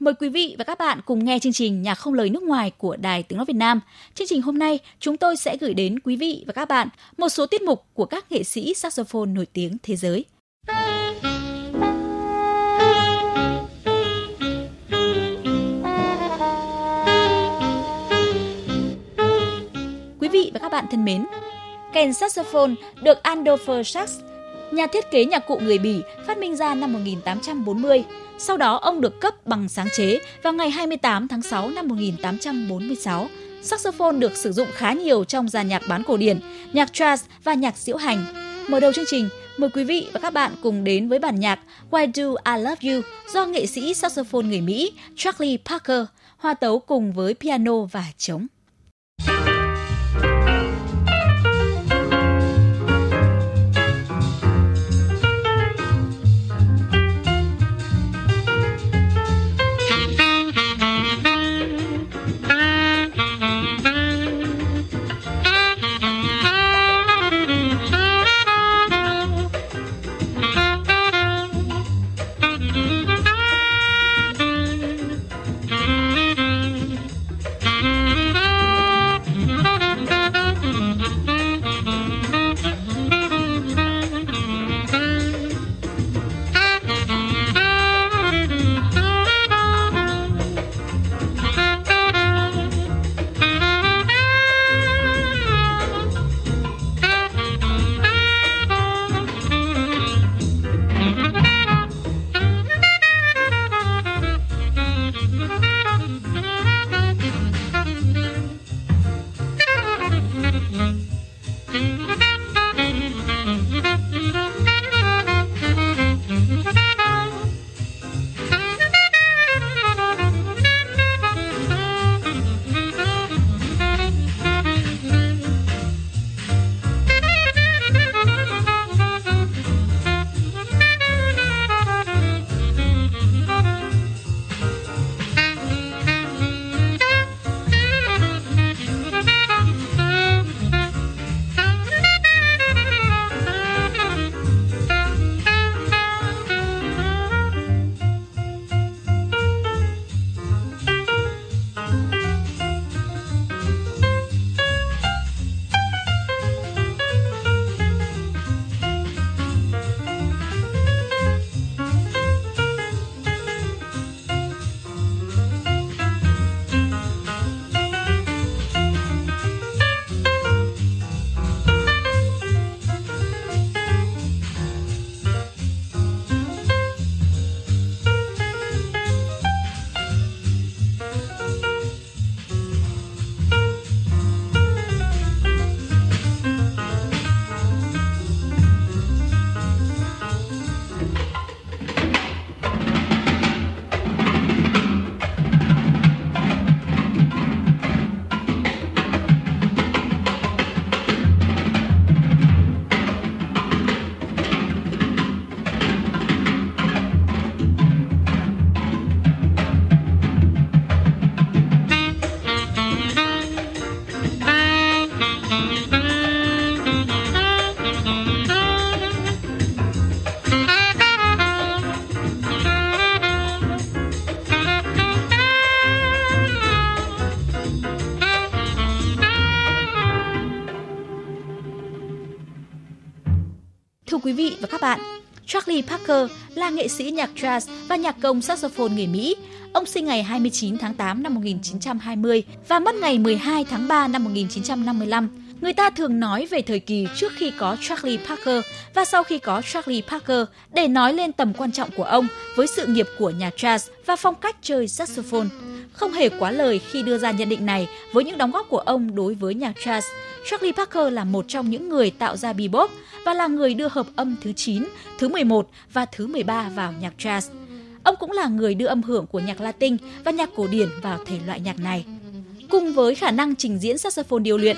Mời quý vị và các bạn cùng nghe chương trình Nhạc không lời nước ngoài của Đài Tiếng nói Việt Nam. Chương trình hôm nay chúng tôi sẽ gửi đến quý vị và các bạn một số tiết mục của các nghệ sĩ saxophone nổi tiếng thế giới. Quý vị và các bạn thân mến, kèn saxophone được Andover Sachs, nhà thiết kế nhạc cụ người Bỉ, phát minh ra năm 1840. Sau đó ông được cấp bằng sáng chế vào ngày 28 tháng 6 năm 1846. Saxophone được sử dụng khá nhiều trong dàn nhạc bán cổ điển, nhạc jazz và nhạc diễu hành. Mở đầu chương trình, mời quý vị và các bạn cùng đến với bản nhạc Why Do I Love You do nghệ sĩ saxophone người Mỹ Charlie Parker hòa tấu cùng với piano và trống. Mm-hmm. Các bạn, Charlie Parker là nghệ sĩ nhạc jazz và nhạc công saxophone người Mỹ. Ông sinh ngày 29 tháng 8 năm 1920 và mất ngày 12 tháng 3 năm 1955. Người ta thường nói về thời kỳ trước khi có Charlie Parker và sau khi có Charlie Parker để nói lên tầm quan trọng của ông với sự nghiệp của nhạc jazz và phong cách chơi saxophone. Không hề quá lời khi đưa ra nhận định này với những đóng góp của ông đối với nhạc jazz. Charlie Parker là một trong những người tạo ra bebop và là người đưa hợp âm thứ 9, thứ 11 và thứ 13 vào nhạc jazz. Ông cũng là người đưa âm hưởng của nhạc Latin và nhạc cổ điển vào thể loại nhạc này. Cùng với khả năng trình diễn saxophone điêu luyện,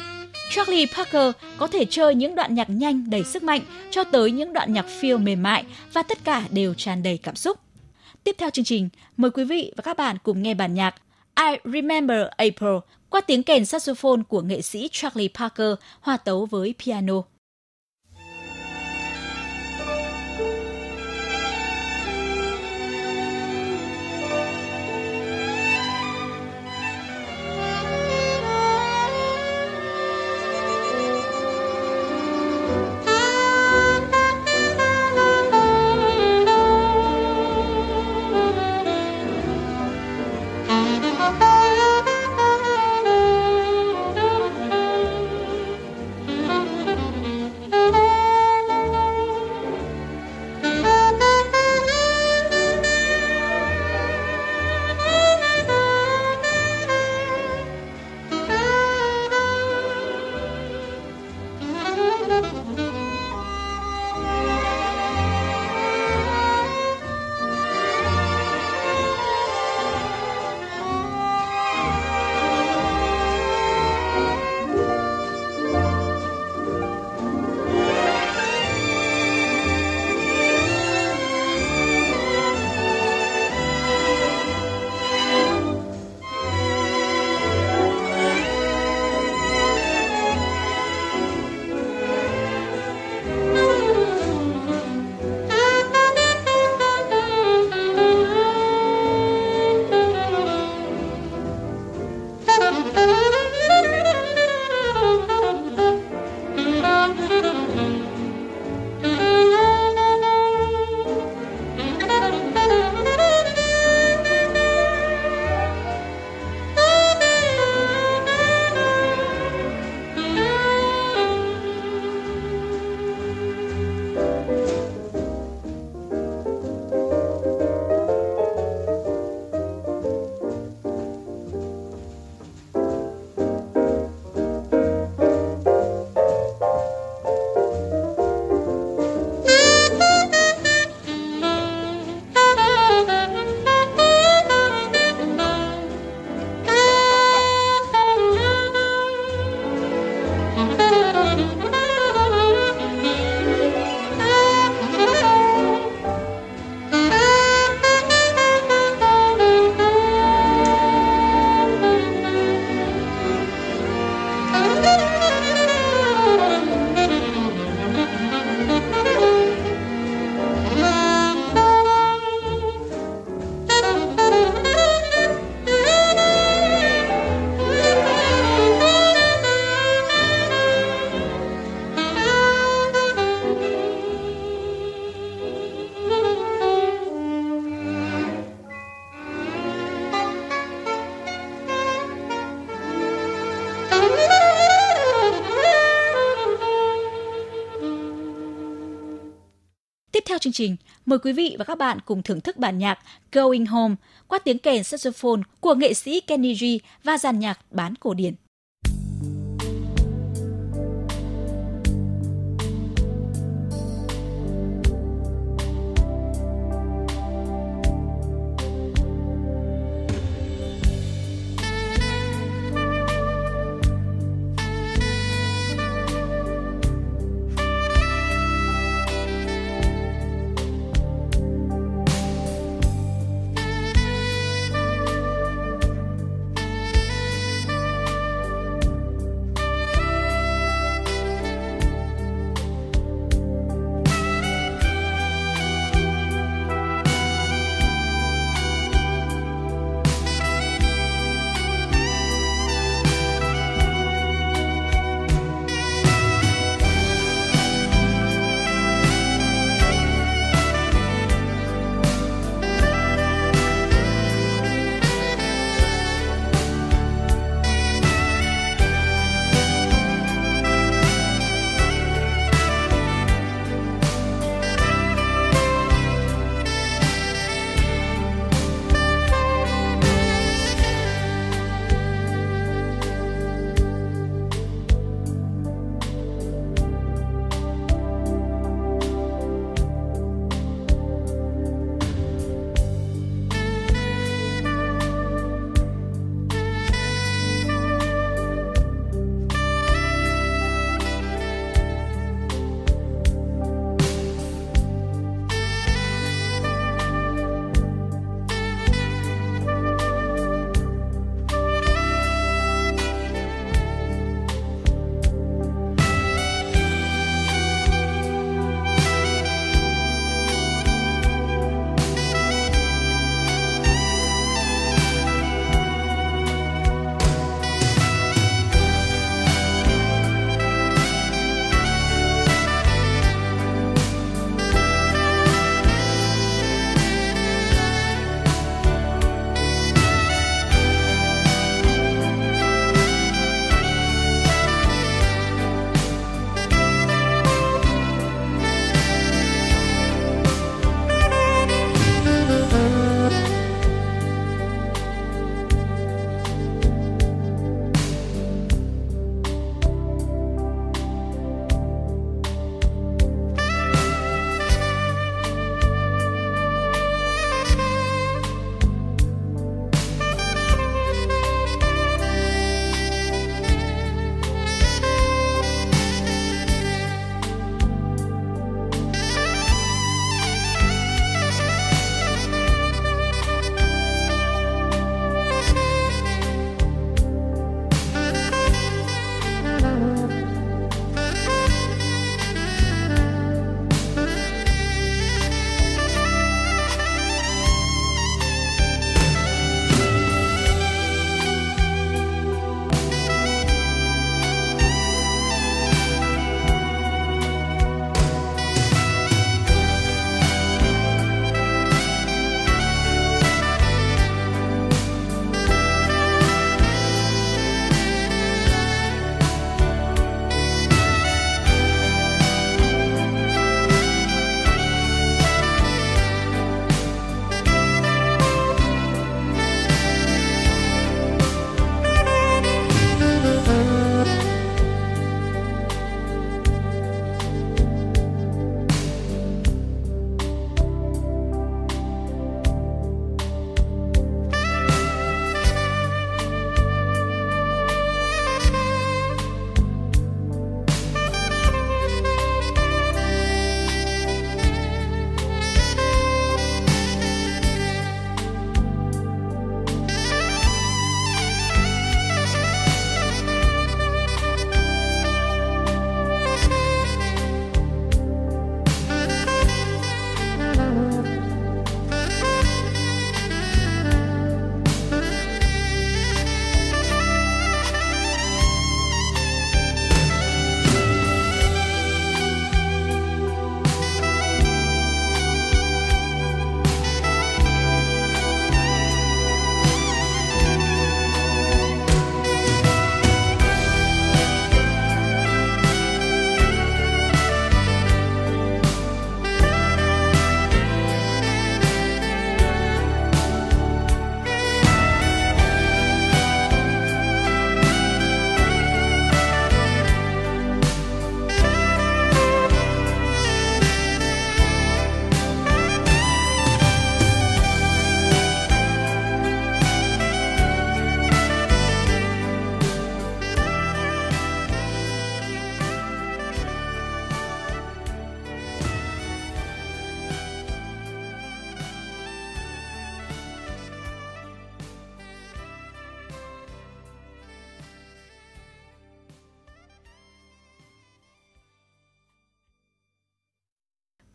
Charlie Parker có thể chơi những đoạn nhạc nhanh đầy sức mạnh cho tới những đoạn nhạc phiêu mềm mại và tất cả đều tràn đầy cảm xúc. Tiếp theo chương trình, mời quý vị và các bạn cùng nghe bản nhạc I Remember April qua tiếng kèn saxophone của nghệ sĩ Charlie Parker hòa tấu với piano. Chương trình, mời quý vị và các bạn cùng thưởng thức bản nhạc Going Home qua tiếng kèn saxophone của nghệ sĩ Kenny G và dàn nhạc bán cổ điển.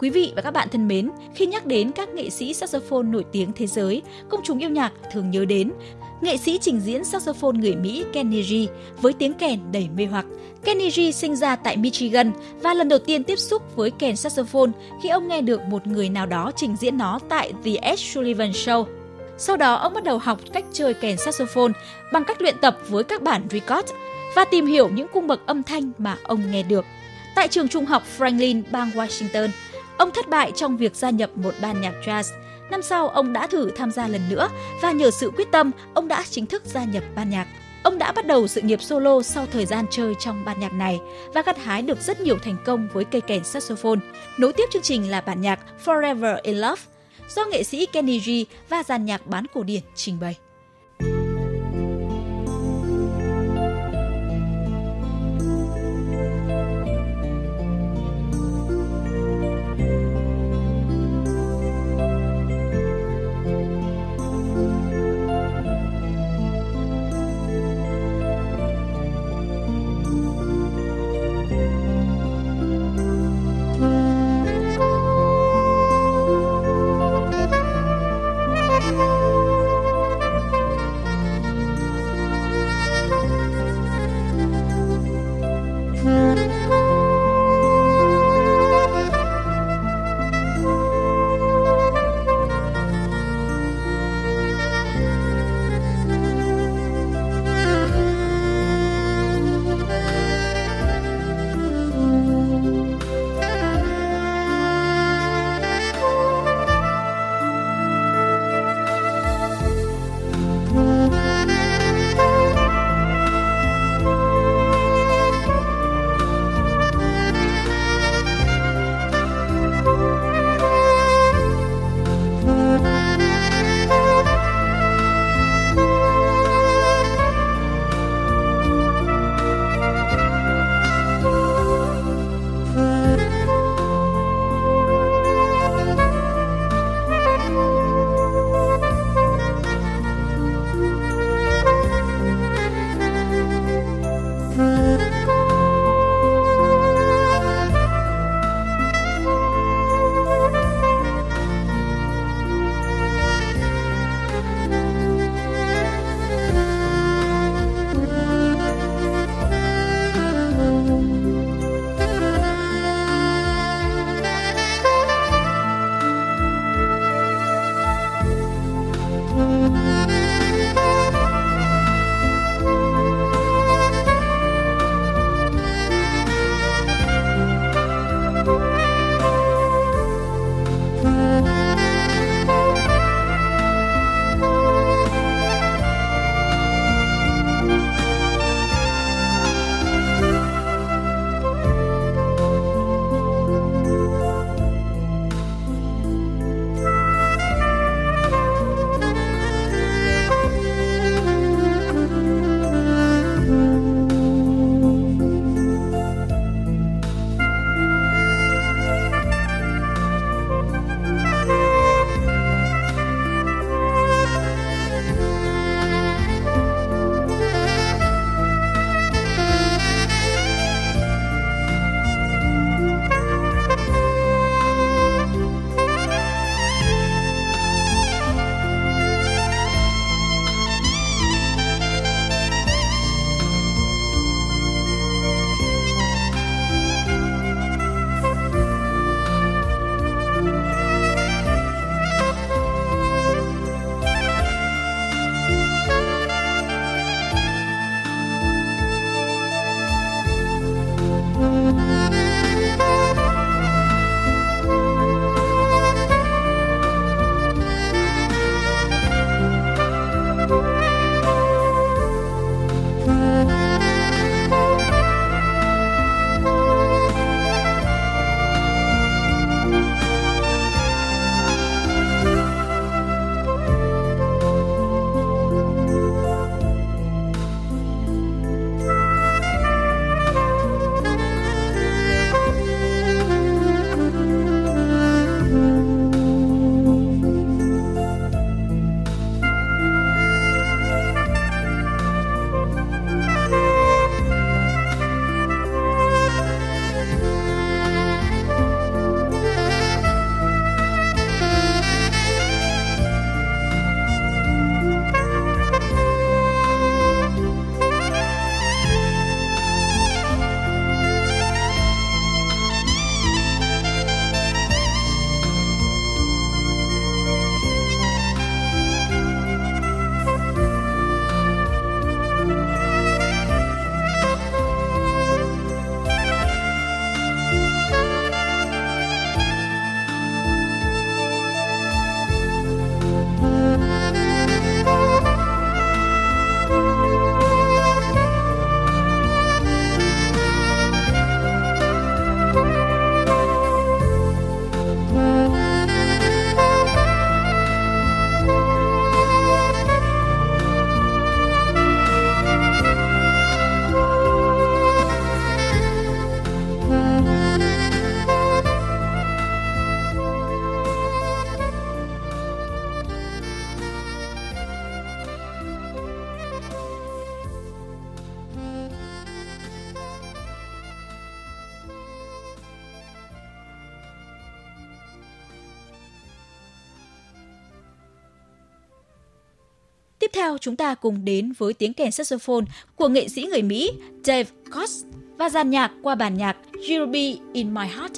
Quý vị và các bạn thân mến, khi nhắc đến các nghệ sĩ saxophone nổi tiếng thế giới, công chúng yêu nhạc thường nhớ đến nghệ sĩ trình diễn saxophone người Mỹ Kenny G với tiếng kèn đầy mê hoặc. Kenny G sinh ra tại Michigan và lần đầu tiên tiếp xúc với kèn saxophone khi ông nghe được một người nào đó trình diễn nó tại The Ed Sullivan Show. Sau đó, ông bắt đầu học cách chơi kèn saxophone bằng cách luyện tập với các bản record và tìm hiểu những cung bậc âm thanh mà ông nghe được. Tại trường trung học Franklin, bang Washington, ông thất bại trong việc gia nhập một ban nhạc jazz. Năm sau, ông đã thử tham gia lần nữa và nhờ sự quyết tâm, ông đã chính thức gia nhập ban nhạc. Ông đã bắt đầu sự nghiệp solo sau thời gian chơi trong ban nhạc này và gặt hái được rất nhiều thành công với cây kèn saxophone. Nối tiếp chương trình là bản nhạc Forever in Love do nghệ sĩ Kenny G và dàn nhạc bán cổ điển trình bày. Chúng ta cùng đến với tiếng kèn saxophone của nghệ sĩ người Mỹ Dave Cox và dàn nhạc qua bản nhạc You'll Be In My Heart.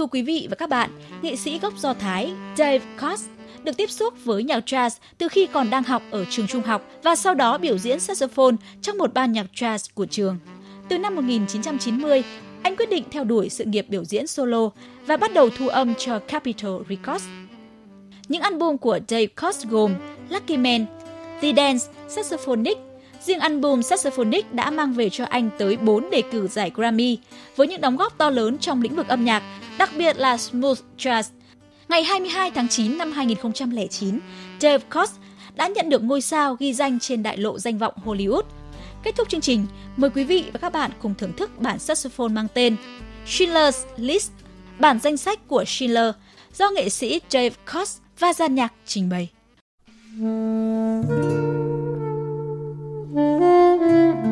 Thưa quý vị và các bạn, nghệ sĩ gốc Do Thái Dave Cox được tiếp xúc với nhạc jazz từ khi còn đang học ở trường trung học và sau đó biểu diễn saxophone trong một ban nhạc jazz của trường. Từ năm 1990, anh quyết định theo đuổi sự nghiệp biểu diễn solo và bắt đầu thu âm cho Capitol Records. Những album của Dave Cox gồm Lucky Man, The Dance, Saxophonic, Riêng album Saxophonic đã mang về cho anh tới 4 đề cử giải Grammy với những đóng góp to lớn trong lĩnh vực âm nhạc, đặc biệt là Smooth Jazz. Ngày 22 tháng 9 năm 2009, Dave Cox đã nhận được ngôi sao ghi danh trên đại lộ danh vọng Hollywood. Kết thúc chương trình, mời quý vị và các bạn cùng thưởng thức bản saxophone mang tên Schindler's List, bản danh sách của Schindler do nghệ sĩ Dave Koz và gian nhạc trình bày. Thank you.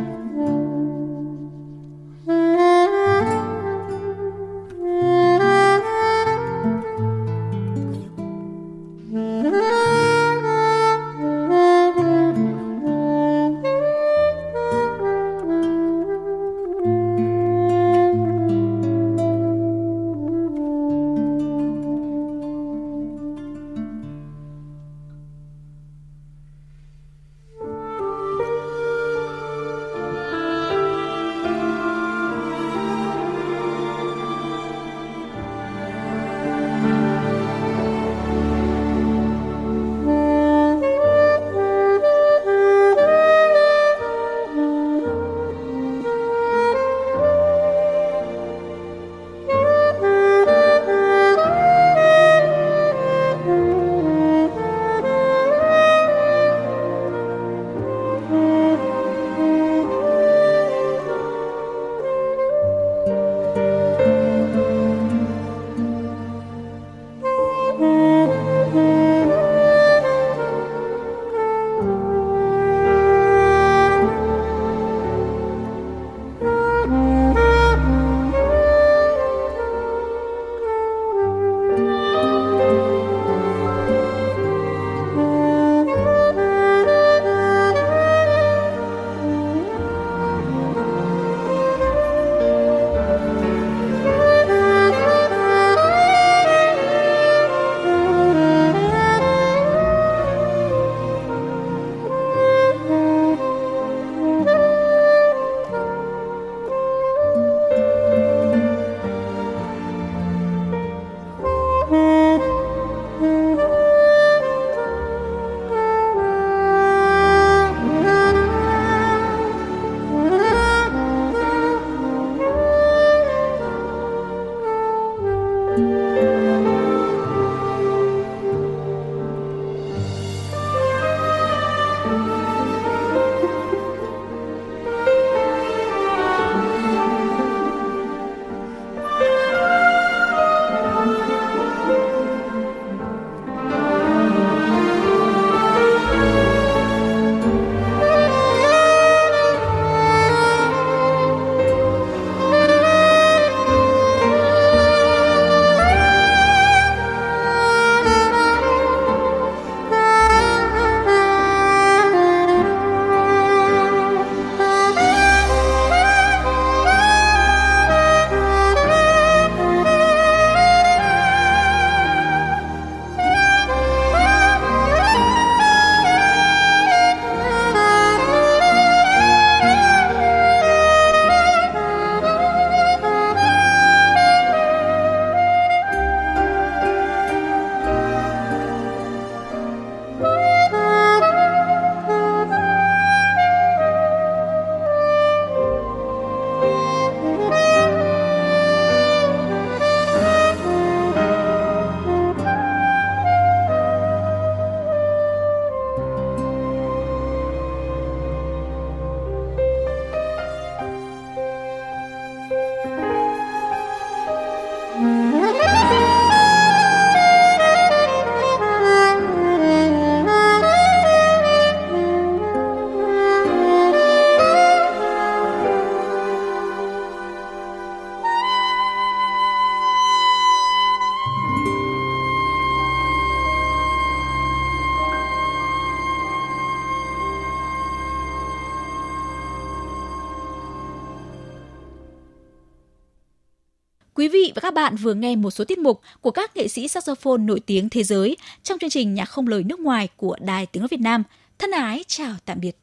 Quý vị và các bạn vừa nghe một số tiết mục của các nghệ sĩ saxophone nổi tiếng thế giới trong chương trình Nhạc không lời nước ngoài của Đài Tiếng nói Việt Nam. Thân ái, chào tạm biệt.